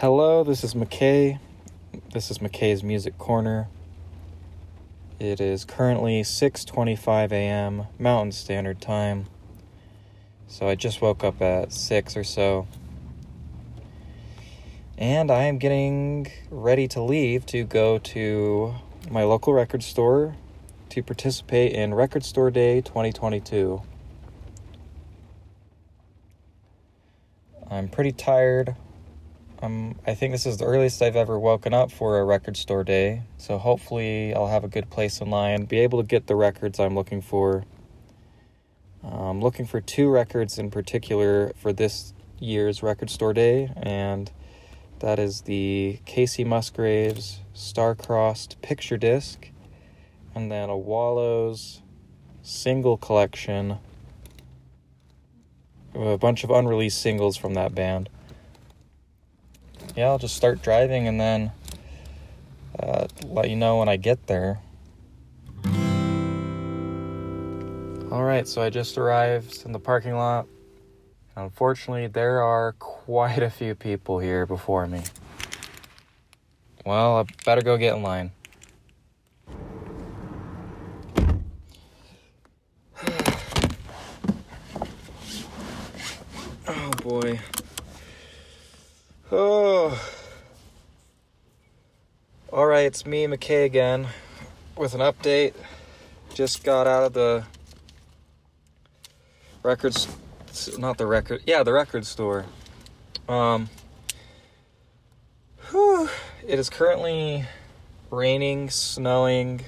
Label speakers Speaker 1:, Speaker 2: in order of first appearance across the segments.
Speaker 1: Hello, this is McKay. This is McKay's Music Corner. It is currently 6:25 a.m. Mountain Standard Time. So I just woke up at 6 or so. And I am getting ready to leave to go to my local record store to participate in Record Store Day 2022. I'm pretty tired. Um, I think this is the earliest I've ever woken up for a record store day, so hopefully I'll have a good place in line, be able to get the records I'm looking for. I'm looking for two records in particular for this year's record store day, and that is the Kacey Musgraves Star-Crossed Picture Disc, and then a Wallows single collection a bunch of unreleased singles from that band. Yeah, I'll just start driving and then uh, let you know when I get there. Alright, so I just arrived in the parking lot. Unfortunately, there are quite a few people here before me. Well, I better go get in line. Oh boy. Oh. Alright, it's me, McKay, again, with an update. Just got out of the records. Not the record. Yeah, the record store. Um. Whew, it is currently raining, snowing,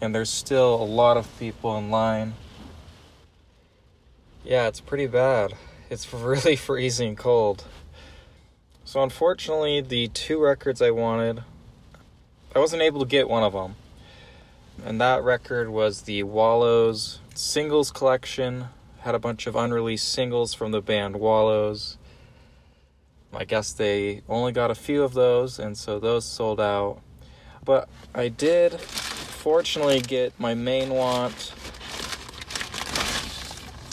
Speaker 1: and there's still a lot of people in line. Yeah, it's pretty bad. It's really freezing cold. So, unfortunately, the two records I wanted, I wasn't able to get one of them. And that record was the Wallows singles collection. Had a bunch of unreleased singles from the band Wallows. I guess they only got a few of those, and so those sold out. But I did fortunately get my main want,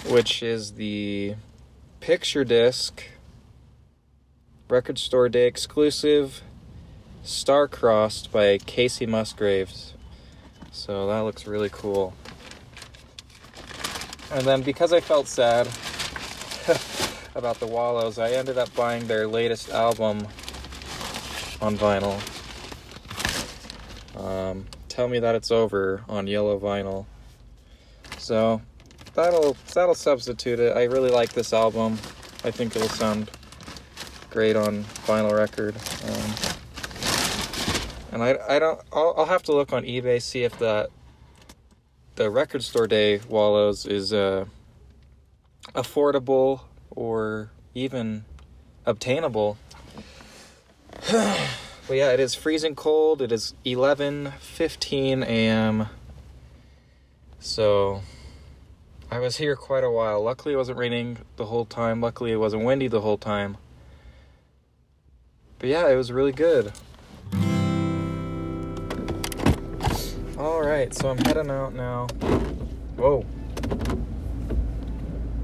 Speaker 1: which is the picture disc record store day exclusive star-crossed by Kacey musgraves so that looks really cool and then because i felt sad about the wallows i ended up buying their latest album on vinyl um, tell me that it's over on yellow vinyl so that'll that'll substitute it. I really like this album. I think it'll sound great on vinyl record. Um, and I, I don't. I'll, I'll have to look on eBay see if that the record store day Wallows is uh, affordable or even obtainable. but yeah, it is freezing cold. It is 11:15 a.m. So I was here quite a while. Luckily, it wasn't raining the whole time. Luckily, it wasn't windy the whole time. But yeah, it was really good. Alright, so I'm heading out now. Whoa.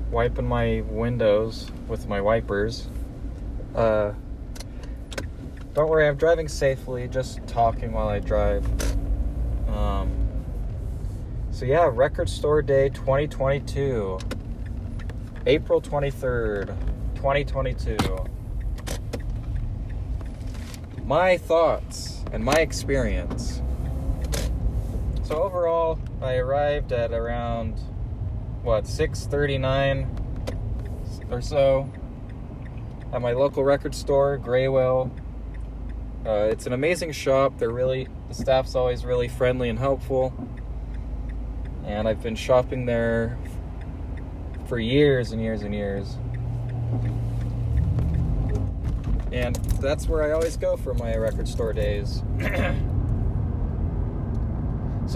Speaker 1: Wiping my windows with my wipers. Uh, don't worry, I'm driving safely, just talking while I drive. Um, so yeah, Record Store Day 2022. April 23rd, 2022. My thoughts and my experience. So overall, I arrived at around what 6:39 or so at my local record store, Graywhale. Uh, it's an amazing shop. They're really the staff's always really friendly and helpful and I've been shopping there for years and years and years. And that's where I always go for my record store days. so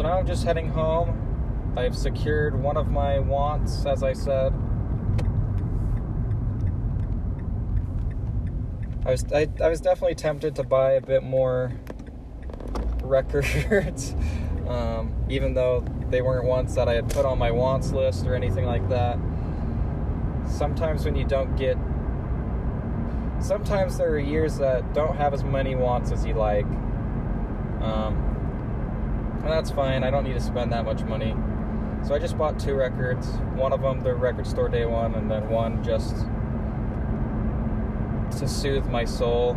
Speaker 1: now I'm just heading home. I've secured one of my wants, as I said. I was I, I was definitely tempted to buy a bit more records, um, even though they weren't ones that I had put on my wants list or anything like that. Sometimes when you don't get sometimes there are years that don't have as many wants as you like. Um, and that's fine. I don't need to spend that much money. So I just bought two records. One of them, the record store day one, and then one just to soothe my soul.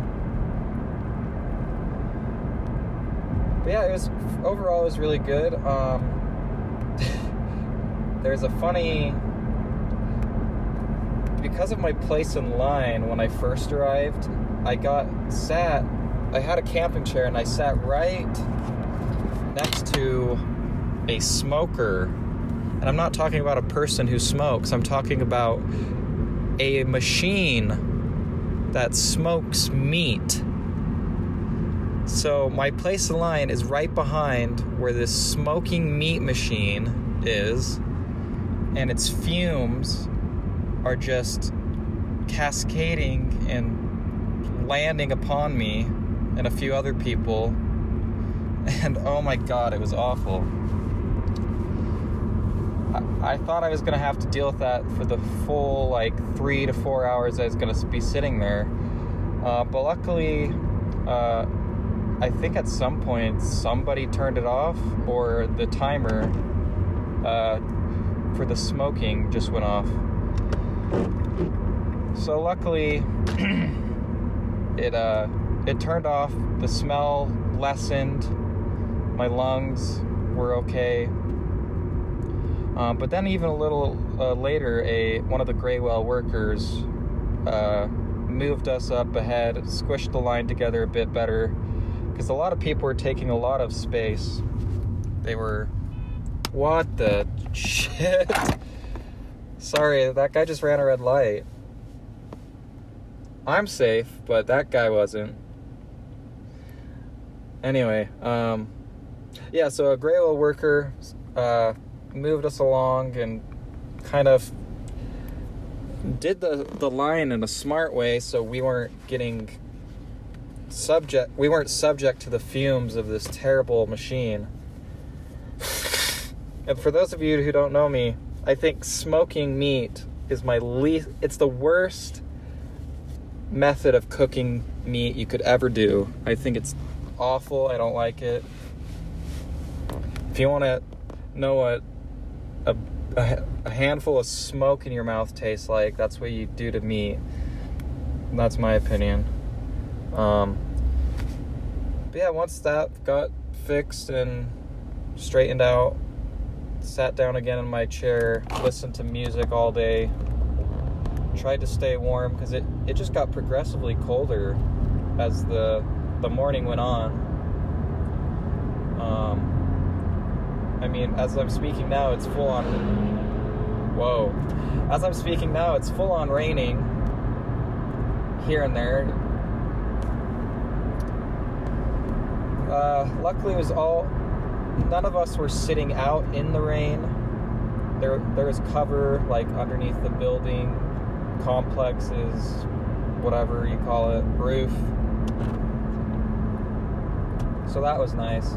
Speaker 1: But yeah, it was overall it was really good. Um, there's a funny because of my place in line when I first arrived. I got sat. I had a camping chair and I sat right next to a smoker. And I'm not talking about a person who smokes. I'm talking about a machine that smokes meat so my place in line is right behind where this smoking meat machine is, and its fumes are just cascading and landing upon me and a few other people. And oh my god, it was awful. I, I thought I was gonna have to deal with that for the full like three to four hours I was gonna be sitting there. Uh, but luckily, uh, I think at some point somebody turned it off or the timer uh, for the smoking just went off. So luckily, it uh, it turned off. The smell lessened. My lungs were okay. Um, but then, even a little uh, later, a one of the Graywhale workers uh, moved us up ahead, squished the line together a bit better, because a lot of people were taking a lot of space. They were. What the shit? Sorry, that guy just ran a red light. I'm safe, but that guy wasn't. Anyway, um, yeah, so a Graywhale worker uh, moved us along and kind of did the, the line in a smart way so we weren't getting subject we weren't subject to the fumes of this terrible machine. and for those of you who don't know me, I think smoking meat is my least it's the worst method of cooking meat you could ever do. I think it's awful. I don't like it. If you want to know what a, a, a, handful of smoke in your mouth tastes like, that's what you do to meat. That's my opinion. Um, but yeah, once that got fixed and straightened out, sat down again in my chair, listened to music all day, tried to stay warm because it, it just got progressively colder as the the morning went on. Um, I mean, as I'm speaking now, it's full on. Whoa. As I'm speaking now, it's full on raining here and there. Uh, luckily, it was all. None of us were sitting out in the rain. There, there was cover like underneath the building complexes, whatever you call it, roof. So that was nice.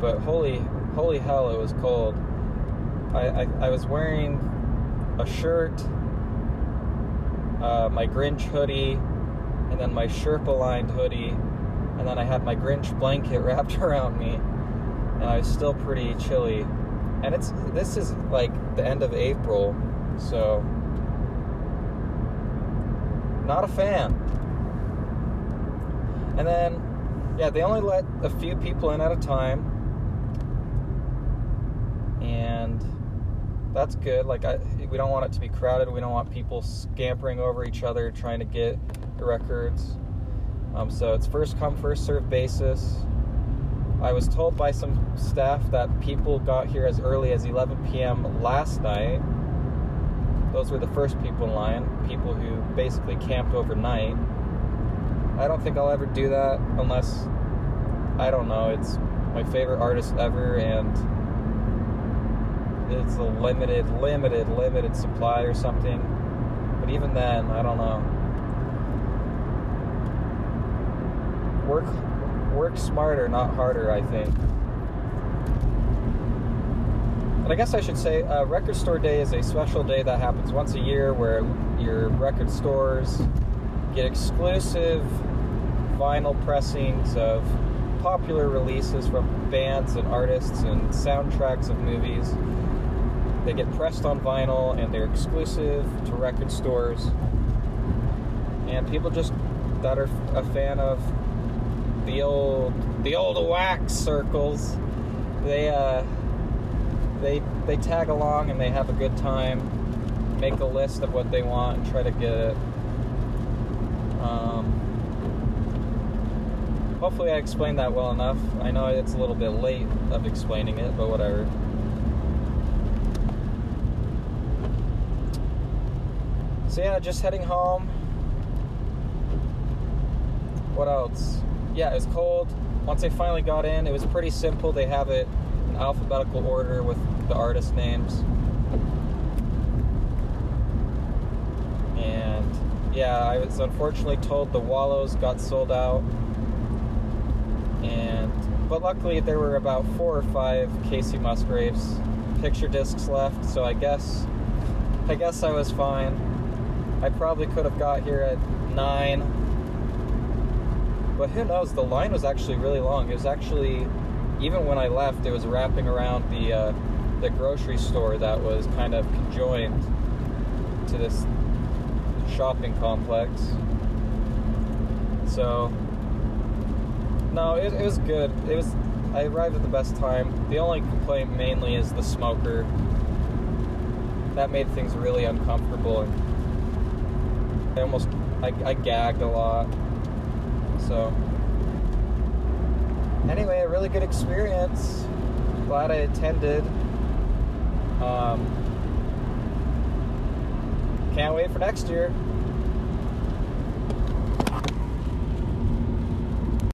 Speaker 1: But holy, holy hell, it was cold. I, I, I was wearing a shirt, uh, my Grinch hoodie, and then my Sherpa lined hoodie and then I had my Grinch blanket wrapped around me, and I was still pretty chilly. And it's this is like the end of April, so not a fan. And then, yeah, they only let a few people in at a time, and that's good. Like, I, we don't want it to be crowded. We don't want people scampering over each other trying to get the records. Um, so it's first come, first serve basis. I was told by some staff that people got here as early as 11 p.m. last night. Those were the first people in line, people who basically camped overnight. I don't think I'll ever do that unless, I don't know, it's my favorite artist ever and it's a limited, limited, limited supply or something. But even then, I don't know. work work smarter, not harder. I think. And I guess I should say, uh, Record Store Day is a special day that happens once a year where your record stores get exclusive vinyl pressings of popular releases from bands and artists and soundtracks of movies. They get pressed on vinyl and they're exclusive to record stores. And people just that are a fan of the old the old wax circles, they uh they they tag along and they have a good time, make a list of what they want and try to get it. Um, hopefully I explained that well enough. I know it's a little bit late of explaining it, but whatever. So yeah, just heading home. What else? Yeah, it was cold. Once I finally got in, it was pretty simple. They have it in alphabetical order with the artist names. And yeah, I was unfortunately told the Wallows got sold out. And but luckily there were about four or five Kacey Musgraves picture discs left, so I guess I guess I was fine. I probably could have got here at nine. But who knows? The line was actually really long. It was actually, even when I left, it was wrapping around the uh, the grocery store that was kind of conjoined to this shopping complex. So, no, it, it was good. It was. I arrived at the best time. The only complaint mainly is the smoker. That made things really uncomfortable I almost I, I gagged a lot. So anyway, a really good experience. Glad I attended. Um, can't wait for next year.